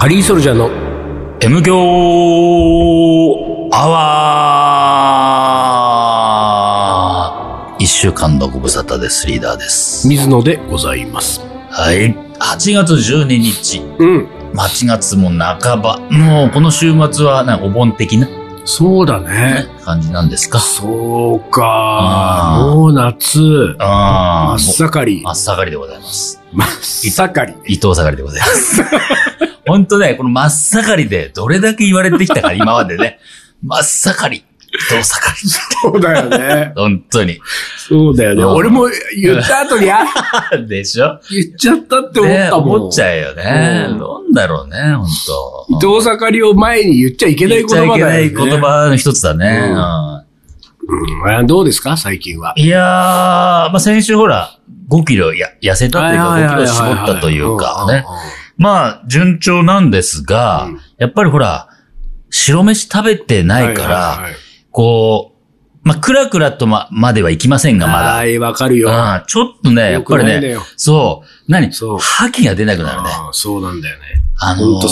ハリーソルジャーの M 強アワー一週間のご無沙汰です。リーダーです。水野でございます。はい。8月12日。うん。8月も半ば。もうこの週末はなお盆的な？そうだね。感じなんですか？そうか。もう夏。ああ、真っ盛り。真っ盛りでございます。真っ盛り。伊藤盛りでございます。本当ね、この真っ盛りでどれだけ言われてきたか、今までね。真っ盛り。伊藤盛そうだよね。り。本当に。そうだよね。うん俺も言った後に、あ、でしょ？言っちゃったって思っねたもん。思っちゃうよね。うんなんだろうね、本当伊藤盛りを前に言っちゃいけない言葉だよね。言っちゃいけない言葉の一つだね。うんうんどうですか最近は？いやー、まあ、先週ほら、5キロや痩せたというか、5キロ絞ったというかね。まあ、順調なんですが、うんやっぱりほら、白飯食べてないから、はいはいはいこう、まあ、クラクラとま、まではいきませんが、まだ。はい、わかるよ。うんちょっとね、やっぱりねそう、何？そう覇気が出なくなるね。そうなんだよね。あのほんと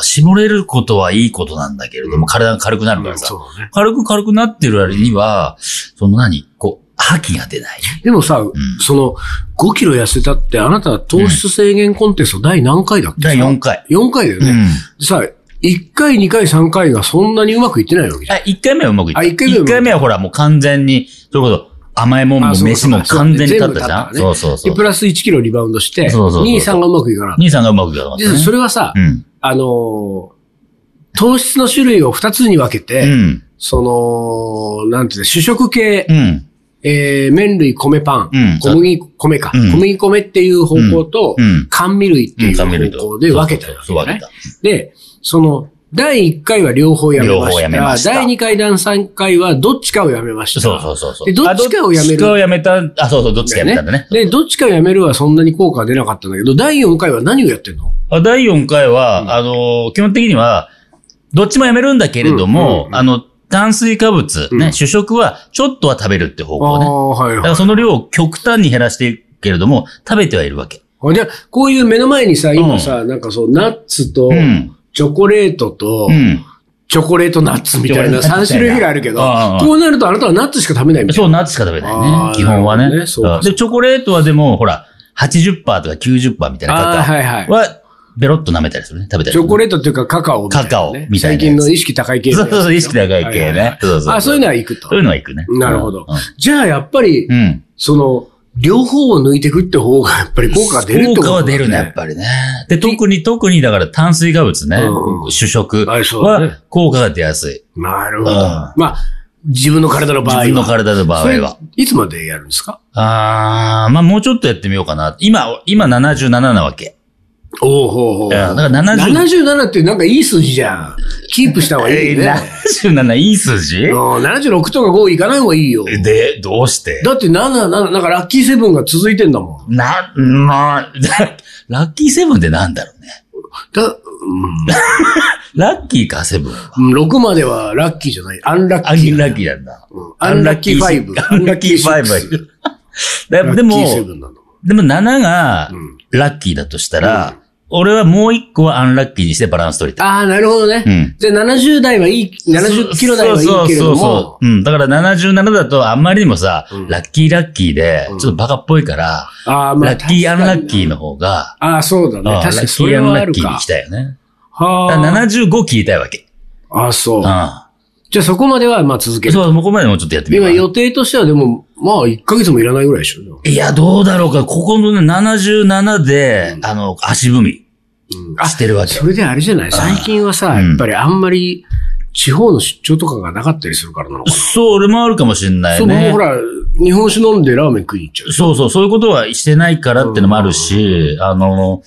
ー、絞れることはいいことなんだけれども、体が軽くなるからさ、そうだね。軽く軽くなってる割には、その何？こう、覇気が出ない。でもさ、んその、5キロ痩せたって、あなたは糖質制限コンテスト第何回だっけ第4回。4回だよね。うん。でさ、1回、2回、3回がそんなにうまくいってないわけじゃん。あ、1回目はうまくいった。あ一回目はうまくいった一回目はほら、もう完全に、それこそ、甘いもんも飯も完全に立ったじゃんそうそうそう。でプラス1キロリバウンドして、そうそうそう2、3がうまくいかなかっ兄さんがうまくいかなかた。った、ね。で、それはさ、うん。あのー糖質の種類を2つに分けて、うん。その、なんていうの、主食系、うん。えー、麺類、米パン、うん小麦、米か、うん小麦米っていう方向と、うん。甘味類ってうん。いう方向で分けたよそうそうそう分けた。で、その、第1回は両方やめま両方した。やめました第2回、第3回はどっちかをやめました。そうそうそうそう。でどっちかをやめるあどっちかをやめた。あ、そうそう、どっちかやめたんだね。で、どっちかをやめるはそんなに効果は出なかったんだけど、第4回は何をやってんの？あ第4回は、うんあの、基本的には、どっちもやめるんだけれども、うんうんうんあの、炭水化物、ね、うん主食はちょっとは食べるって方向ね。あ、はいはい。だからその量を極端に減らしているけれども、食べてはいるわけ。じゃあこういう目の前にさ、今さ、なんかそう、ナッツと、うん。チョコレートと、うん。チョコレートナッツみたいなチョコレートナッツ3種類ぐらいあるけど、こうなるとあなたはナッツしか食べないみたいそう、ナッツしか食べないあねー。基本はね。ねで、チョコレートはでも、ほら、80%とか90%みたいなな。ああ、カカはいはい。ベロッと舐めたりするね。食べたりす。チョコレートっていうかカカオみたいな、ね。カカオみたいなやつ最近の意識高い系のやつそうそうそう、意識高い系はいはいはいね。そうそうそう。あ、そういうのは行くとそう。いうのは行くね。なるほどうん。じゃあやっぱり、うん。その、両方を抜いていくって方がやっぱり効果が出るってこと効果は出るね、やっぱりね。で、特に、特にだから炭水化物ねうんう、ん主食あそうだねは効果が出やすい。なるほど。うんまあ、自分の体の場合は。自分の体の場合それは。いつまでやるんですか？あー、まあもうちょっとやってみようかな。今、今77なわけ。おおほうほう。いやだから70 77ってなんかいい数字じゃん。キープした方がいいね。77いい数字？うん76とか5いかない方がいいよ。で、どうして？だって7、7、なんかラッキーセブンが続いてんだもん。な、まあ、ラッキーセブンってなんだろうね。だ、ラッキーか、セブンは。うん、6まではラッキーじゃない。アンラッアキー。ンラッキーなんだ。うんアンラッキー5。アンラッキー5はいる。ででも。でも7がうんラッキーだとしたら、俺はもう1個はアンラッキーにしてバランス取りたい。ああ、なるほどね。うんじゃあ70代はいい、70キロ台はいいけれどそうそうそうもそ、う。うん。だから77だとあんまりにもさ、うんラッキーラッキーで、うんちょっとバカっぽいから、ああ、まあ、ラッキーアンラッキーの。の方が、ああ、そうだね。うん確かにそれラッキーアンはあるかラッキーにし。たいよね。はあ。75切りたいわけ。ああ、そう。うじゃあそこまではまあ続けん。る。そう、ここまでもうちょっとやってみよう今予定としてはでも、まあ1ヶ月もいらないぐらいでしょ。いや、どうだろうか。ここのね、77で、あの、足踏みうんあ、してるわけ。それであれじゃない？最近はさ、うんやっぱりあんまり地方の出張とかがなかったりするからなのかな。それもあるかもしれないそう、僕もねほ。ら、日本酒飲んでラーメン食いに行っちゃう。そうそう、そういうことはしてないからってのもあるし、あの、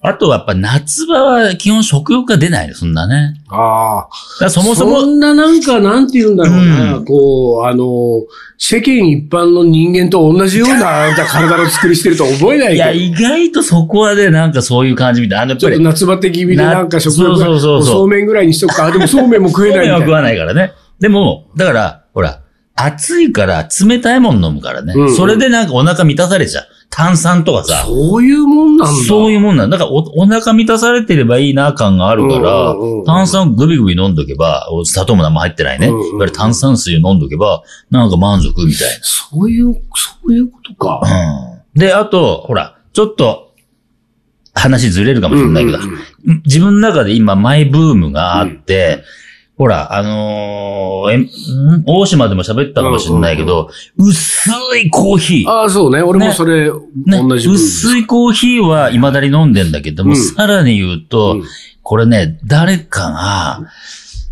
あとはやっぱ夏場は基本食欲が出ないの、そんなね。ああ。そもそそも、んななんか、なんて言うんだろうな、うんこう、あの、世間一般の人間と同じようなあなた体の作りしてるとは思えない。いや、意外とそこはね、なんかそういう感じみたいな。あの、ちょっと夏バテ気味でなんか食欲が、そうそうそうそうそうめんぐらいにしとくか。あでもそうめんも食えないみたいな。そうめんは食わないからね。でも、だから、ほら、暑いから冷たいもん飲むからね。うんうんそれでなんかお腹満たされちゃう。炭酸とかさ、そういうもんなんだ。そういうもんなんだ。だからお、お腹満たされてればいいな感があるからうんうんうん、炭酸をグビグビ飲んどけば、お砂糖も何も入ってないね。いうんうんわゆる炭酸水を飲んどけば、なんか満足みたいそういう、そういうことか。な。うん。で、あと、ほら、ちょっと、話ずれるかもしれないけど、うんうんうん自分の中で今マイブームがあって、ほら、あのーえん？大島でも喋ったかもしれないけど、薄いコーヒー。ああ、そうね。俺もそれ、ね、同じ薄いコーヒーは未だに飲んでんだけども、うんさらに言うと、うんこれね、誰かが、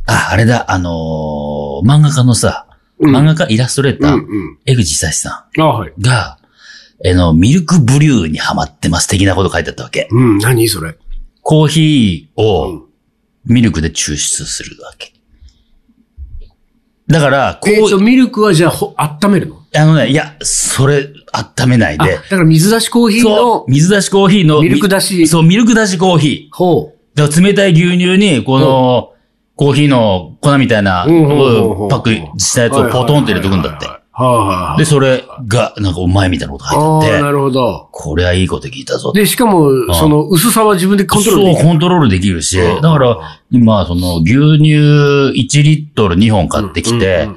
あ、あれだ、あのー漫画家のさ、うん漫画家イラストレーター、うんうん。江口久志さあはい。んが、あの、ミルクブリューにハマってます的なこと書いてあったわけ。うん、何それ？コーヒーうをんミルクで抽出するわけ。だから、こう、えっと、ミルクはじゃあ、ほ温めるの？あのね、いや、それ、温めないあ、でだ、から水出しコーヒーそのう、水出しコーヒーの、ミルク出し。そう、ミルク出しコーヒー。ほだから冷たい牛乳に、この、コーヒーの粉みたいな、パックしたやつをポトンって入れておくんだって。はいはいはい。で、それが、なんかうまいみたいなこと書いああ、てあって、なるほど。これはいいこと聞いたぞ。で、しかも、あその薄さは自分でコントロールそう、できる。コントロールできるし、うんだから、今、その、牛乳1リットル2本買ってきて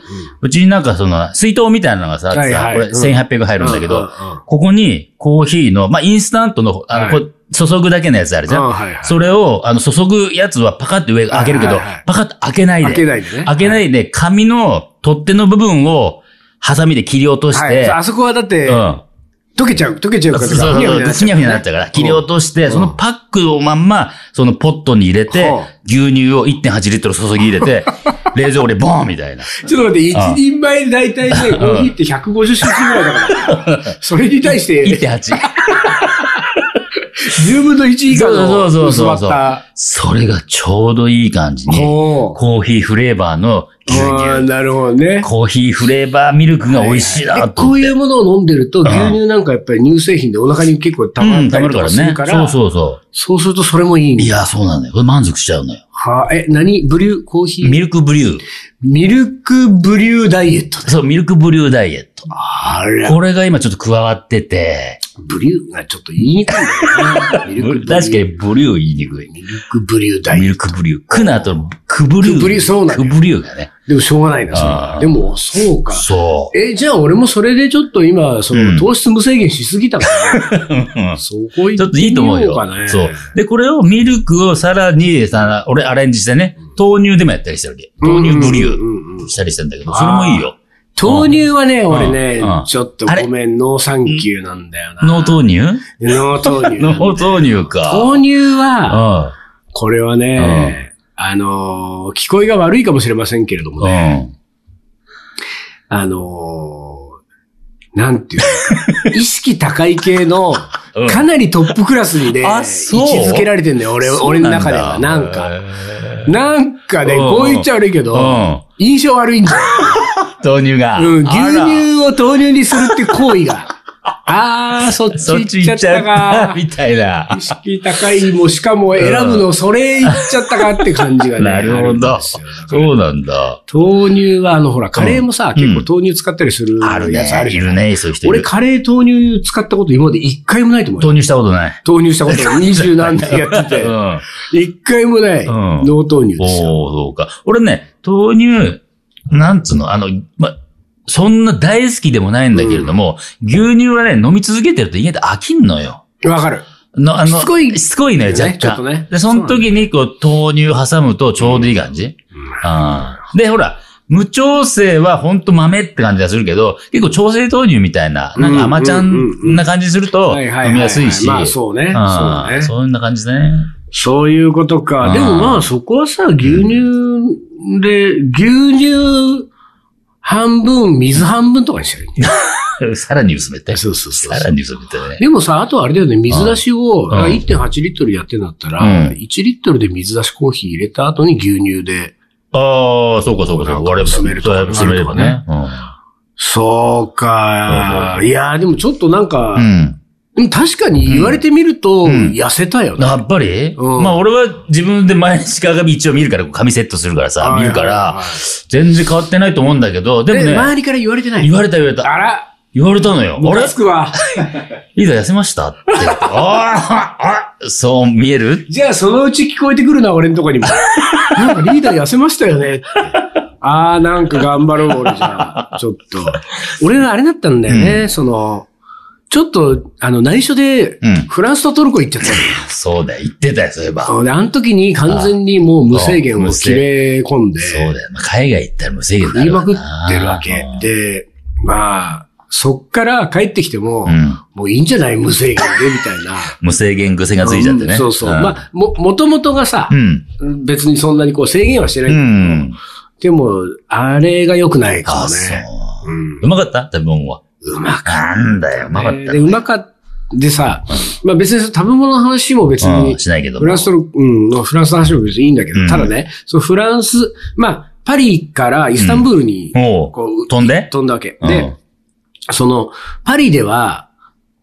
うちになんかその、水筒みたいなのがさ、はいはいこれうん1800入るんだけどここにコーヒーの、まあ、インスタントの、あの、はい注ぐだけのやつあるじゃん。あはいはいそれを、あの、注ぐやつはパカって上開けるけどはいはいはい、パカって開けないで。開けないでね。開けないで、紙の取っ手の部分を、ハサミで切り落としはい。て、あそこはだってう、ん。溶けちゃう、溶けちゃうからそうそうそう、ふにゃふにゃになっちゃうから、切り落ととして、んそのパックをまんま、そのポットに入れてはあ、牛乳を1.8リットル注ぎ入れて、冷蔵庫でボーンみたいな。ちょっと待って、一人前で大体ね、コーヒーって 150cc ぐらいだから。それに対して、1.8。10分の1以下そうそうそうそう。それがちょうどいい感じに。コーヒーフレーバーの牛乳、ああなるほどね。コーヒーフレーバーミルクが美味しいなでこう。いうものを飲んでると、牛乳なんかやっぱり乳製品でお腹に結構溜まうん、ったりとたまるからねかするか。ら、そうそうそそうするとそれもいいいや、そうなんだよ。これ満足しちゃうのよ。はあ、え、何？ブリュー、コーヒー？ミルクブリュー。ミルクブリューダイエットだ。そう、ミルクブリューダイエット。あら、これが今ちょっと加わってて、ブリューがちょっと言いにくいんだよね。確かにブリュー言いにくい。ミルクブリューダイミエット。ルクブリュー。クナとクブリュー。クブリューそうなんクブリューがね。でもしょうがないな、でも、そうか。そえ、じゃあ俺もそれでちょっと今、そうんの糖質無制限しすぎたかな。う。そこ行ちょっといいと思うよ。かね。そう。で、これをミルクをさらに、さ、俺アレンジしてね、豆乳でもやったりしてるわけ。豆乳ブリューしたりしてんだけど、それもいいよ。豆乳はね、ん俺ねうん、ちょっとごめん、ノーサンキューなんだよな。ノー豆乳？ノー豆乳。ノー豆乳か。豆乳うは、ん。これはね、あのー、聞こえが悪いかもしれませんけれどもうね、ん。あのー、なんていうの？意識高い系の、うんかなりトップクラスにね、位あ置づけられてんだよ、俺、俺の中では。なんか。へなんかね、うんこう言っちゃ悪いけど、うん印象悪いんだよ。ー豆乳が。うん、牛乳を豆乳にするって行為が。あー、そっち行っちゃったか。みたいな。意識高いも、しかも選ぶの、それ行っちゃったかって感じがね。なるほど。そうなんだ。豆乳は、あの、ほら、カレーもさ、うん結構豆乳使ったりするあるねやつある。じゃん。いるね、そういう人い俺、る。カレー豆乳使ったこと今まで一回もないと思うよ。豆乳したことない。豆乳したことない。二十何年やっててう。ん。一回もない。んノー豆乳ですよ。おおそうか。俺ね、豆乳、なんつうの、あの、ま、そんな大好きでもないんだけれども、牛乳はね、飲み続けてると意外と飽きんのよ。わかる。の、あの、しつこいしつこいね若干。ちょっとねで、その時に、こう、豆乳挟むとちょうどいい感じ。ああで、ほら、無調整はほんと豆って感じがするけど、結構調整豆乳みたいな、なんか甘ちゃうんうんうんうんんな感じすると飲みやすいし。まあそうねああそうねそんな感じだね。そういうことか。うんでもまあそこはさ、牛乳で、牛乳半分、水半分とかにしたらいいね。さらに薄めて。そうそうそうさらに薄めてね。でもさ、あとはあれだよね、水出しを、ん1.8リットルやってんだったら、うん1リットルで水出しコーヒー入れた後に牛乳で。ああ、そうかそうか割れば、薄めるとか薄めればね。そうかう。んいやーでもちょっとなんか、うん。でも確かに言われてみると、ん痩せたよね。やっぱり？うんまあ俺は自分で毎日鏡一応見るから、髪セットするからさ、見るから、全然変わってないと思うんだけど、ででもね、周りから言われてない言われた言われた。あら、言われたのよ。あれムカつくわ。リーダー痩せましたって。ああ、あそう見えるじゃあそのうち聞こえてくるな、俺のとこにも。なんかリーダー痩せましたよね。あー、なんか頑張ろう、俺じゃあ。ちょっと。俺があれだったんだよね、その、ちょっと、あの、内緒でうん、フランスとトルコ行っちゃったのよ そうだよ、言ってたよ、そういえば。あのねあの時に完全にもう無制限を決め込んで、そうだよ。まあ海外行ったら無制限にな食いまくってるわけ。で、まあ、そっから帰ってきても、うんもういいんじゃない？無制限で、みたいな。無制限癖がついちゃってね。うんそうそう。んまあ、も、もともとがさう、ん。別にそんなにこう制限はしてなういんだん。けど、でも、あれが良くないかあ、もそうね。。うんうまかった？食べ物は。うまかなんだよ、うまかっった。で、うた。まかった。でさ、まあ別に食べ物の話も別うにん、しないけども。フランスうん、フランスの話も別にいいんだけど、うんただね、そのフランス、まあ、パリからイスタンブールに、こう、飛んで？飛んだわけ。うんで、その、パリでは、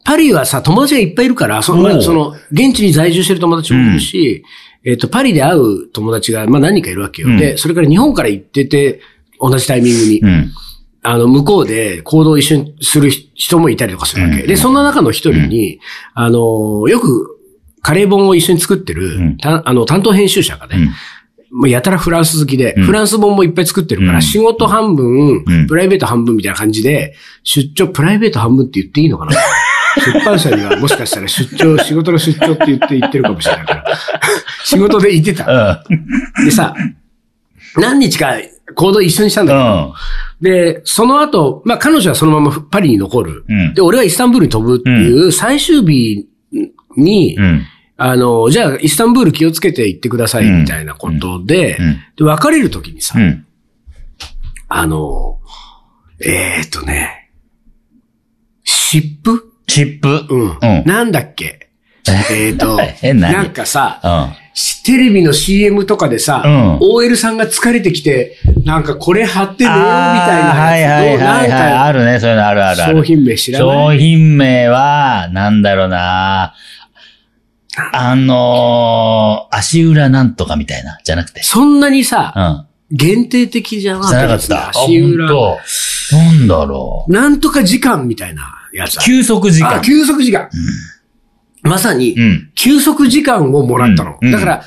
パリはさ、友達がいっぱいいるから、その、その、現地に在住してる友達もいるし、えっと、パリで会う友達が、まあ何人かいるわけよ。うんで、それから日本から行ってて、同じタイミングに、うん。あの、向こうで行動を一緒にする人もいたりとかするわけ。うん。で、そんな中の一人に、あの、よく、カレー本を一緒に作ってる、うん。たあの、担当編集者がね、うん。もうやたらフランス好きで、うん。フランス本もいっぱい作ってるから、うん。仕事半分、うん。プライベート半分みたいな感じで、出張、プライベート半分って言っていいのかな？出版社にはもしかしたら出張、仕事の出張って言って言ってるかもしれないから。仕事で行ってた。でさ、何日か行動一緒にしたんだけど、で、その後、まあ彼女はそのままパリに残る。うんで、俺はイスタンブールに飛ぶっていう最終日に、うん。うん。あの、じゃあイスタンブール気をつけて行ってくださいみたいなことで、うんうんで別れる時にさ、うん。あの、えーっとね、湿布チップ？うん。うんなんだっけ？え？ーっと、なんかさ、うん。テレビの CM とかでさ、うん OL さんが疲れてきて、なんかこれ貼って寝ようみたいなはいはいはいはい。あるね、そういうのあるあるある。商品名知らない？商品名は、なんだろうなあのー、足裏なんとかみたいな、じゃなくて。そんなにさ、うん。限定的じゃなかったですねった。足裏。なんだろう。なんとか時間みたいなやつ。休息時間あ、。休息時間。まさにう、ん。休息時間をもらったの。うんだから、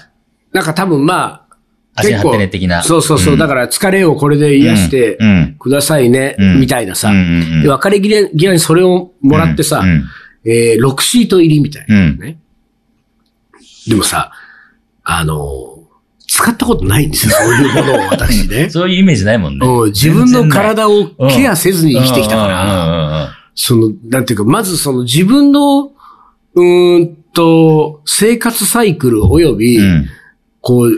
なんか多分まあ、足張ってね的な。そうそうそう。だから疲れをこれで癒してくださいね、うんみたいなさ。別れ際際にそれをもらってさ、うんえー、6シート入りみたいな。うん。ね。でもさ、あのー使ったことないんですよ、そういうものを私ね。そういうイメージないもんね。うん自分の体をケアせずに生きてきたかうんら、その、なんていうか、まずその自分の、うーんと、生活サイクル及び、うん。こう、思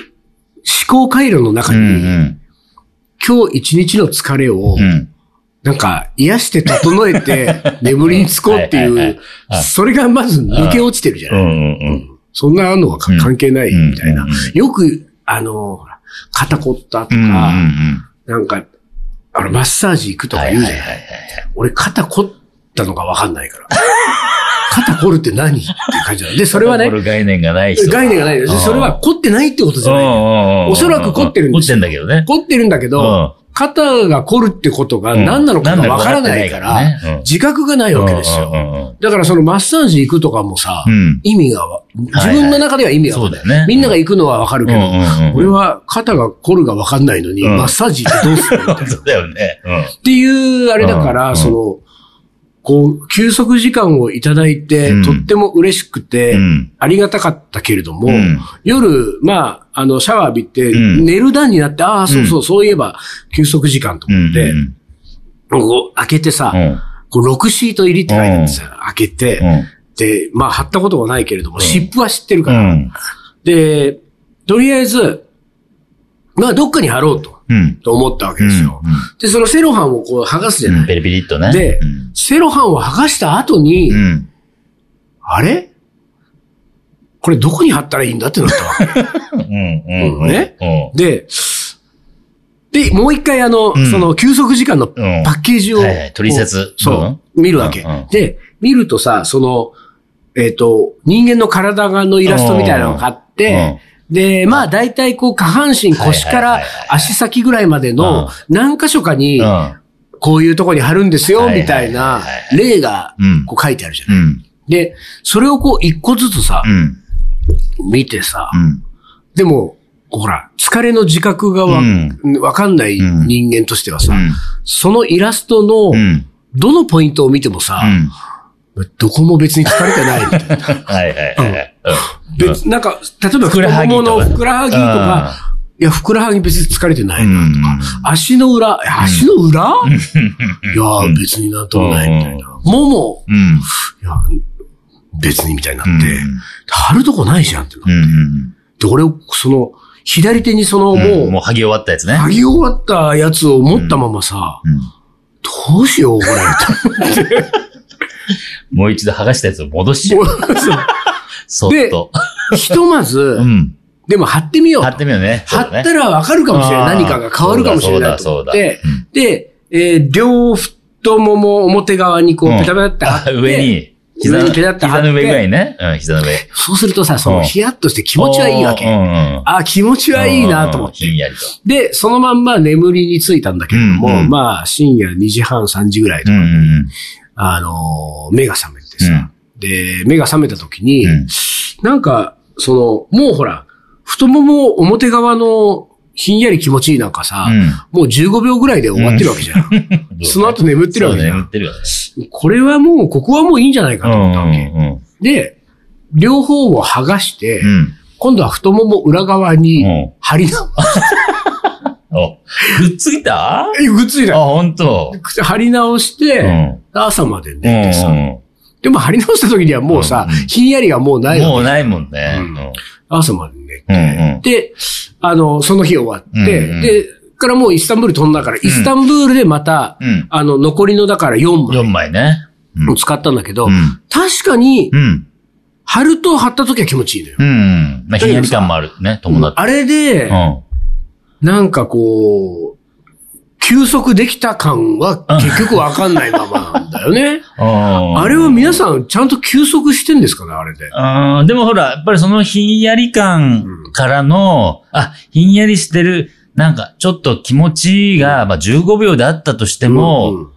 考回路の中うに、んうん。今日一日の疲れを、うん。なんか、癒して整えて、眠りにつこうっていはいはいはいうはい。それがまず抜け落ちてるじゃない、うんうんうん。そんなのは関係ないみたいな。うんうんうんよく、あの、肩凝ったとか、うんうんうん。なんか、あの、マッサージ行くとかはい言うじゃない、はいはいはい。俺、肩凝ったのがわかんないから。肩凝るって何？っていう感じなの。で、それはね凝、る概念がない人。概念がないです。それは凝ってないってことじゃない。おおそらく凝ってるんです凝ってんだけどね。凝ってるんだけうんど、肩が凝るってことがうん何なのかがわからないから自覚がないわけですうんよ。だからそのマッサージ行くとかもさう、ん。意味がわ、自分の中では意味がわかんないそうだよね。みんなが行くのはわかるけど、俺は肩が凝るがわかんないのに、うんマッサージってどうするみたいな。っ そうだよね。うん。ていう、あれだから、うんその、こう、休息時間をいただいて、うんとっても嬉しくて、うんありがたかったけれども、うん夜、まあ、あの、シャワー浴びて、うん寝る段になって、ああ、そうそう、そういえば、休息時間とうん思って、うんこう開けてさ、うんこう6シート入りって書いてあるんですよ。開けて、うんで、まあ、貼ったことはないけれども、ん湿布は知ってるから、うん。で、とりあえず、まあ、どっかに貼ろうと、うん。と思ったわけですよ。で、そのセロハンをこう剥がすじゃない。うん。ペリペリっとね。で、うんセロハンを剥がした後に、うん。あれ？これどこに貼ったらいいんだってなったわけ。うん。うん。うんねうん。で、で、もう一回あの、うんその休息時間のパうんッケージを、はいはい取説そう、見るわけ、うんうんで、見るとさ、その、えっ、と、人間の体がのイラストみたいなのがあって、で、まあ大体こう下半身腰から足先ぐらいまでの何箇所かに、うん。こういうとこに貼るんですよ、みたいな例がうん。こう書いてあるじゃない。うん。で、それをこう一個ずつさう、ん。見てさ、うん。でも、ほら、疲れの自覚がわ,、うんわかんないうん人間としてはさ、うん。そのイラストのうん。どのポイントを見てもさ、うん。どこも別に疲れてないみたいな。はいはいはいはい。別なんか、例えば太もものふくらはぎとか、いや、ふくらはぎ別に疲れてないなとか、足の裏、え足の裏、いや、別になんともないみたいな。もも、うん。いや、別にみたいになって、うん貼るとこないじゃんってなって。うん。で、俺、その、左手にその、もう、ももう、剥ぎ終わったやつねう、。剥ぎ終わったやつを持ったままさ、うん。どうしよう、これ。もう一度剥がしたやつを戻しちゃう。もうそうそっと。ひとまずう、ん。でも貼ってみようと。貼ってみようね。貼ったらわかるかもしれない。何かが変わるかもしれないと。思ってそうだで、えー両太もも表側にこう、うん。ペタペタって貼って、あ 上に、膝の、上ぐらいね。うん、膝の上。そうするとさ、そうん。のヒヤッとして気持ちはいいわけ。あ、気持ちはいいなと思って。で、そのまんま眠りについたんだけれども、まあ、深夜2時半、3時ぐらいとかあのー目が覚めてさ、うん。で、目が覚めた時に、うん。なんか、その、もうほら、太もも表側のひんやり気持ちいいなんかさ、うん。もう15秒ぐらいで終わってるわけじゃん。うん。その後眠ってるわけじゃんそう眠ってるよね。これはもう、ここはもういいんじゃないかうんと思ったわけ。うんで、両方を剥がして、うん。うん。今度は太もも裏側にうん貼り直お、ぐっついた？あ、え、ぐっついた。ほんと。貼り直しうて、ん。朝までうん寝てさ。でも貼り直した時にはもうさ、うんうんひんやりがもうないもうないもんね。うん朝まで寝て、うんうんで、あの、その日終わって、うんうんで、からもうイスタンブール飛んだから、イスタンブールでまた、うん。あの、残りのだから4 4枚枚ね。うんを使ったんだけど、うん。確かに、うん。貼ると貼った時は気持ちいいのよ。うん。まあ、ひんやり感もあるね、伴って。あれで、うん。なんかこう、休息できた感は結局わかんないままなんだよね。ああれは皆さんちゃんと休息してんですかね、あれで。うん、でもほら、やっぱりそのひんやり感からの、あ、ひんやりしてる、なんかちょっと気持ちが、まあ15秒であったとしても、うんうん。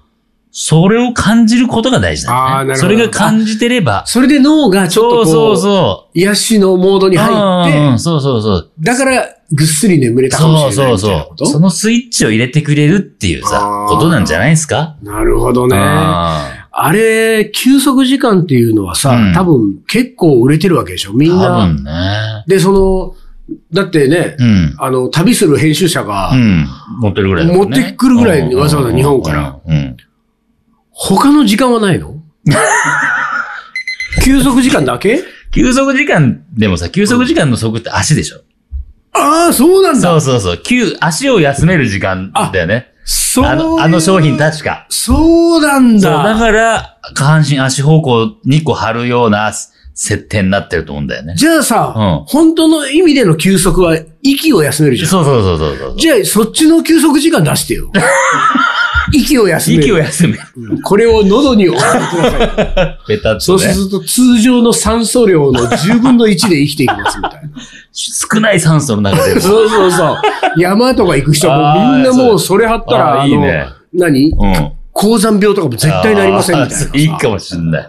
それを感じることが大事なるほど。それが感じてれば、それで脳がちょっとこう、そうそうそ癒しのモードにう。入って、うん、そうそうそう。だからぐっすり眠れたかもしれないそうそうそう。みたいなこと？そのスイッチを入れてくれるっていうさことなんじゃないですか？なるほどね。ああれ、休息時間っていうのはさ、うん多分結構売れてるわけでしょ、みんな。分ね。で、その、だってね、うん。あの、旅する編集者が、うん。持ってるぐらいね持ってくるぐらいにわざわざ日本から。他の時間はないの？休息時間だけ？休息時間でもさ、休息時間の足って足でしょ？ああ、そうなんだ。そうそうそう。休、足を休める時間だよね。そうあの、あの商品確か。そうなんそう、だだ。から、下半身足方向2個貼るような設定になってると思うんだよね。じゃあさ、うん本当の意味での休息は息を休めるじゃん。そうそうそうそうそう。じゃあ、そっちの休息時間出してよ。息を休める。息を休めこれを喉におかけください。ベタっそう。すると通常の酸素量の10分の1で生きていきますみたいな。少ない酸素の中でも。そうそうそう。山とか行く人はもうみんなもうそれ貼ったら、あの、いいね何？うん。高山病とかも絶対なりませんみたいないいかもしんない。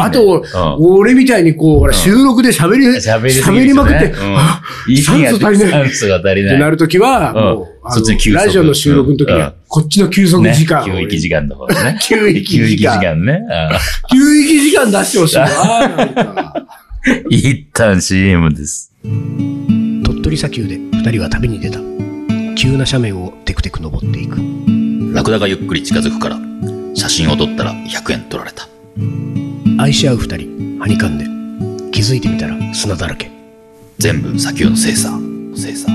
あと、うん俺みたいにこう、ほら、収録で喋り、喋りまくって、酸素足りない酸素が足りない。ってなるときは、ラジオの収録の時にはうん、こっちの休息ね時間を。休息時間の方ね。休息時時間。間ね。あ休息時間出してほしいな、一旦 CM です。鳥取砂丘で二人は旅に出た。急な斜面をテクテク登っていく。ラクダがゆっくり近づくから、写真を撮ったら100円取られた。愛し合う二人、はにかんで。気づいてみたら砂だらけ。全部砂丘の精査。精査。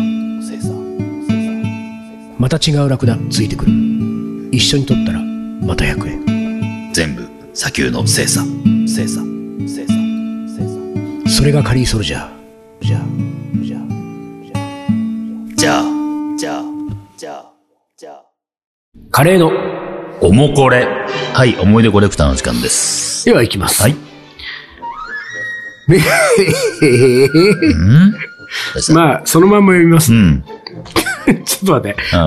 精査。また違うラクダついてくる。一緒に撮ったらまた100円。全部砂丘の精査。精査。精査。精査。それがカリーソルジャー。カレーの。おもこれ。はい、思い出コレクターの時間です。では行きます。はい。まあ、そのまんま読みますう。ん。ちょっと待って。う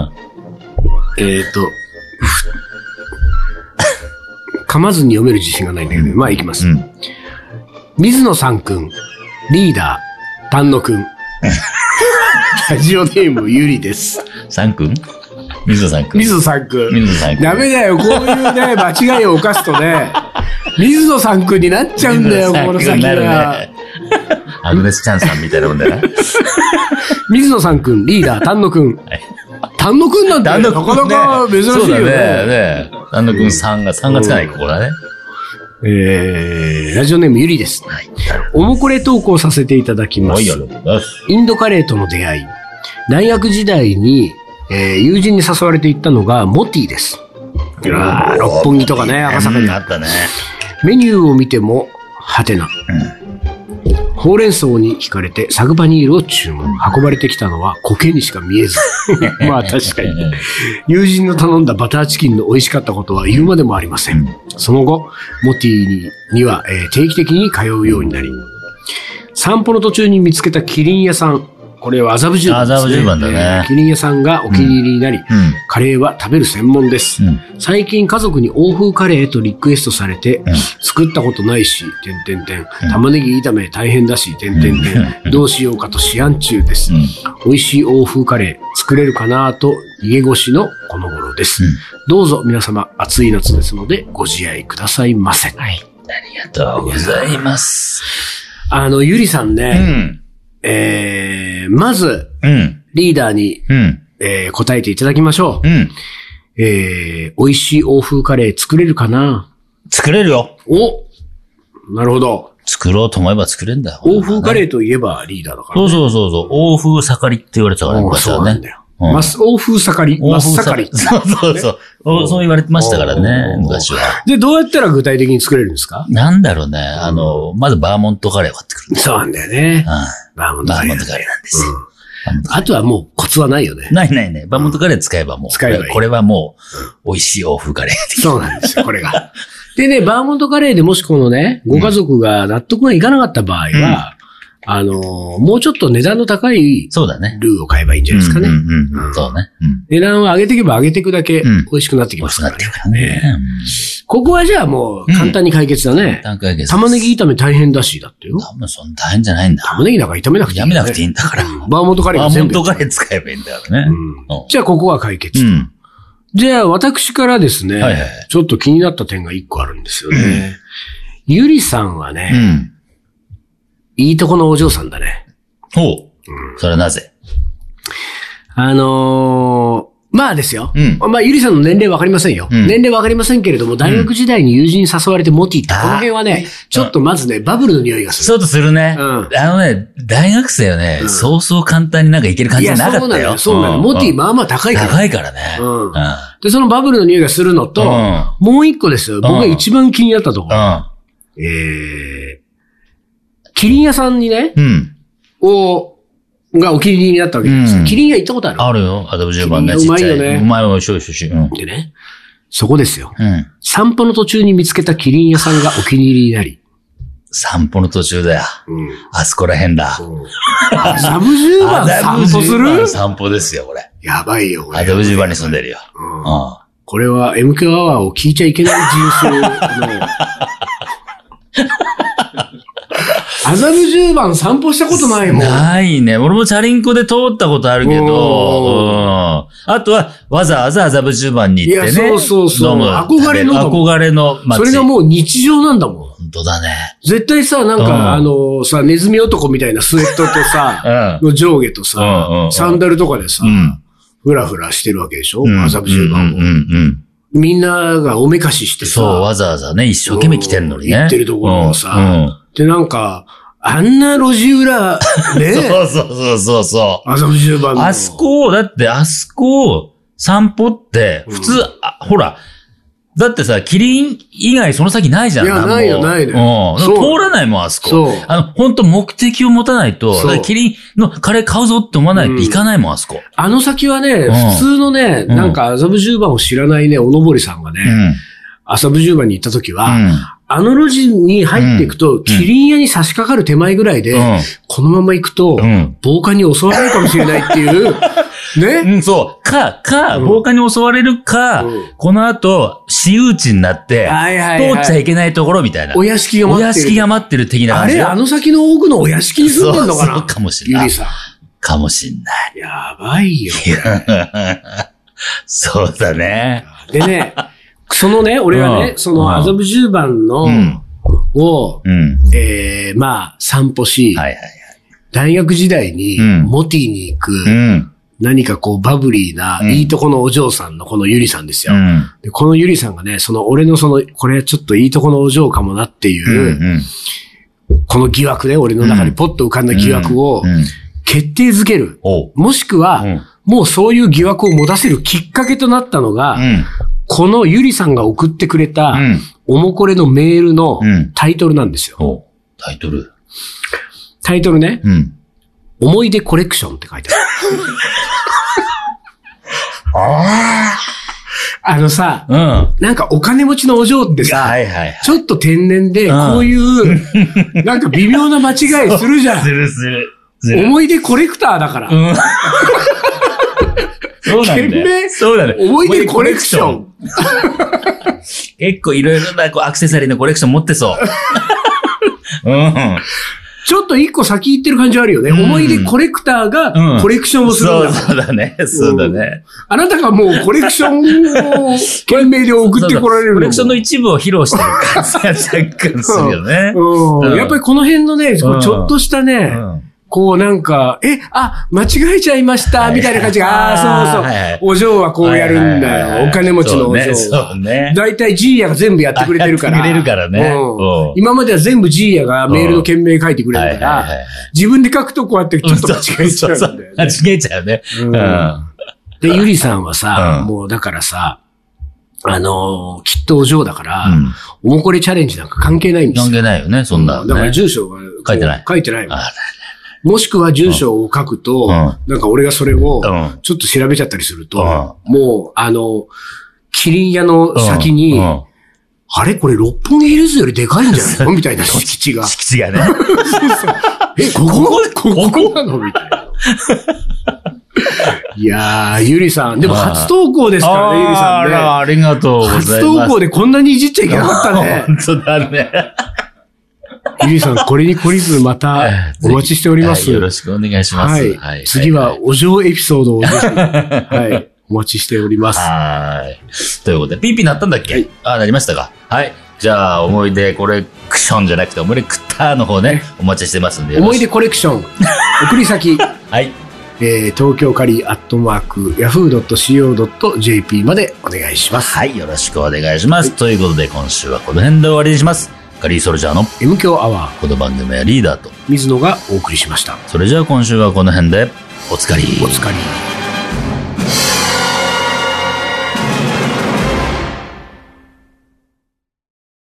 ん。えっ、と、噛まずに読める自信がないんだけど、まあ行きます。うん。水野さんくん、リーダー、丹野くん。ラジオネームゆりです。さんくん？水野さんくん。水野さんくん。水野さんくん。ダメだよ、こういうね、間違いを犯すとね、水野さんくんになっちゃうんだよ、この先なるは。ね。アグネス・チャンさんみたいなもんだよな。水野さんくん、リーダー、丹野くん。丹野くんなんて、なかなか珍しいよね。ね。ね丹野くん3が、3がつかない、ここだね。えー、ラジオネームゆりです。おもこれ投稿させていただきます。はい、ありがとうございます。インドカレーとの出会い。大学時代に、えー友人に誘われて行ったのがモティです。あー六本木とかね、赤坂にうんあったね。メニューを見ても、はてな。ほうれん草に惹かれてサグパニールを注文。運ばれてきたのは苔にしか見えず。まあ確かに。友人の頼んだバターチキンの美味しかったことは言うまでもありません。その後、モティにには、えー定期的に通うようになり、散歩の途中に見つけたキリン屋さん。これは麻布十番です、ね。麻布十番だねえーキリン屋さんがお気に入りになり、うん。カレーは食べる専門です。うん。最近家族に欧風カレーとリクエストされて、うん作ったことないし、てんてんてん。玉ねぎ炒め大変だし、てんてんてん。どうしようかと思案中です。うん。美味しい欧風カレー作れるかなと逃げ腰のこの頃です。うんどうぞ皆様暑い夏ですのでご自愛くださいませ。はい。ありがとうございます。あの、ゆりさんうね、ん。えー、まずうん。リーダーに、うん。えー答えていただきましょう。うん。えー、美味しい欧風カレー作れるかな？作れるよ。おなるほど。作ろうと思えば作れんだよ。欧風カー。レーといえばリーダーだから、そうそうそうそう。欧風盛りって言われてたからね、お昔はねそうなんだ。よ。うんマス欧風盛り、真っ盛り。そうそうそう。おそう言われてましたからね、お昔は。で、どうやったら具体的に作れるんですか？なんだろうね。あの、まずバーモントカレーを買ってくるそうなんだよね。うん。バーモントカレーなんですよ。あとはもうコツはないよね。ないないない。バーモントカレー使えばもう。使えばこれはもう、美味しい欧風カレー。そうなんですよ、これが。でね、バーモントカレーでもしこのね、ご家族が納得がいかなかった場合は、あのー、もうちょっと値段の高いそうだね。ルーを買えばいいんじゃないですかね。うんうんうんうんそうね。うん。値段を上げていけば上げていくだけうん美味しくなってき美味しくなってますからね。ここはじゃあもう簡単に解決だね。段階です。玉ねぎ炒め大変だし、だってよ。多分そんな大変じゃないんだ。玉ねぎなんか炒めなくていい、やめなくていいんだから。うんバーモントカレーバーモン。トカレー使えばいいんだからね。うんじゃあここは解決。うん。じゃあ私からですね、はいはいちょっと気になった点が一個あるんですよね。ゆりさんはうね、ん。いいとこのお嬢さんだね。ほう。それはなぜ？あのーまあですよ。うんまあ、ゆりさんの年齢わかりませんよ。うん年齢わかりませんけれども、大学時代に友人に誘われてモティって、この辺はね、ちょっとまずね、バブルの匂いがする。そうとするね。うんあのね、大学生はね、そうそう簡単になんかいける感じじゃなかったよ。そうなのよ。モティ、ままあまあ高いから。高いからね。うんうん。で、そのバブルの匂いがするのと、うんもう一個ですよ。僕が一番気になったところ。うえー、キリン屋さんにね、ん。うん。を、がお気に入りになったわけですよ。うんキリン屋行ったことある？あるよ。あと10番ね。うまいよねちっちゃうまいよ、しょいしょいしょい。うん。でね、そこですよ。うん。散歩の途中に見つけたキリン屋さんがお気に入りになり、散歩の途中だよ。うん。あそこら辺だ。麻布十番散歩する？番散歩ですよ、これ。やばいよ、これ麻布十番に住んでるよ。うんうん。これは MQ アワーを聞いちゃいけない人種の。麻布十番散歩したことないもん。ないね。俺もチャリンコで通ったことあるけど、うん。おあとは、わざわざ麻布十番に行ってね。いやそうそうそう憧れの憧れの街。それがもう日常なんだもん。本当だね。絶対さ、なんうんか、あのさ、ネズミ男みたいなスウェットとさ、うん。の上下とさう、んサンダルとかでさう、ん。ふらふらしてるわけでしょ？うん麻布十番をうん。うんうん。みんながおめかししてさ、そう、わざわざね、一生懸命来てんのにね。行ってるところをさうんうんで、なんか、あんな路地裏、ね、そうそうそうそうそう。麻布十番の。あそこを、だってあそこを散歩って、普通、あほら、だってさ、キリン以外その先ないじゃん。いやないよないのうん。通らないもん、あそこ。そうあの、本当目的を持たないと、キリンのカレー買うぞって思わないといかないもん、あそこ。あの先はね、ん普通のね、うんなんか麻布十番を知らないね、おのぼりさんがね、うん。麻布十番に行った時は、うん。あの路地に入っていくと、んキリン屋に差し掛かる手前ぐらいで、うんこのまま行くと、うん。暴漢に襲われるかもしれないっていう ねうん、そう。か、か、うん放火に襲われるか、うんこの後、私有地になって、はいはいはい通っちゃいけないところみたいな。お屋敷がお待ってる。屋敷が待ってる的なあ感じよ。れあの先の奥のお屋敷に住んでんのかな？そうかもしれないゆりさん。かもしんない。やばいよ。そうだね。でね、そのね、俺はねう、んその麻布十番の、うん。を、うん。えー、まあ、散歩し。大学時代にうんモティに行く、うん。何かこうバブリーな、うんいいとこのお嬢さんのこのゆりさんですよ。うん。でこのゆりさんがね、その俺のその、これちょっといいとこのお嬢かもなっていう、うん。この疑惑ね、俺の中にポッと浮かんだ疑惑をうん。決定づける。もしくは、うんもうそういう疑惑を持たせるきっかけとなったのが、うん。このゆりさんが送ってくれた、うん。おもこれのメールのうんタイトルなんですよ。おう。タイトル。タイトルね、うん。思い出コレクションって書いてある。あのさ、うん。はなんかお金持ちのお嬢ってさ、いはい。ちょっと天然で、うんこういう、なんか微妙な間違いするじゃすん。るする。する。思い出コレクターだから。うん。そうなんだよ。そうだね。思い出コレクション。結構いろいろなこうアクセサリーのコレクション持ってそう。うん。ちょっと一個先行ってる感じはあるよね。うん思い出コレクターうんがコレクションをするんだ。そうそうだね。そうだね。あなたがもうコレクションを懸命で送ってこられるコレクションの一部を披露してる感じが若干するよね。うんうんやっぱりこの辺のね、ちょっとしたね、うんこうなんか、え、あ、間違えちゃいました、みたいな感じが、ああー、そうはいはいそう。お嬢はこうやるんはいはいだよ。はいはいお金持ちのお嬢そうね。そうね。だいたいジーヤが全部やってくれてるから。やってくれるからねうんうん今までは全部ジーヤがメールの件名書いてくれるからはいはいはいはい、自分で書くとこうやってちょっと間違えちゃうんだよそうそう間ね。違えちゃうね。ううんん。で、ゆりさんはさ、うんもうだからさ、あのーきっとお嬢だから、うんおもこれチャレンジなんか関係ないんです関よ。係ないよね、そんなのね。だから住所が書いてない書いてないもんあもしくは住所を書くと、うんなんか俺がそれをうんちょっと調べちゃったりすると、うもう、あの、キリン屋の先に、あれこれ六本木ヒルズよりでかいんじゃないの？みたいな敷地が。敷地がね。え、ここここ？なのみたいな。いやー、ゆりさん。でも初投稿ですからね、ゆりさんね。あら、ありがとうございます。初投稿でこんなにいじっちゃいけなかったね。本当だね。ゆりさん、これに懲りずまた お待ちしております。はいよろしくお願いします。はい。次は、お嬢エピソードをぜひ、はい、お待ちしております。はい。ということで、ピーピーなったんだっけ、はいあ、なりましたかはい。じゃあ、思い出コレクションじゃなくて、思い出クッターの方ね、お待ちしてますんで。思い出コレクション、送り先、はい。えー、東京カリーアットマーク、yahoo.co.jp までお願いします。はい。よろしくお願いします。ということで、今週はこの辺で終わりにします。カリーソルジャーの M 強アワー、この番組はリーダーと。水野がお送りしました。それじゃあ今週はこの辺で、おつかり。お疲れ。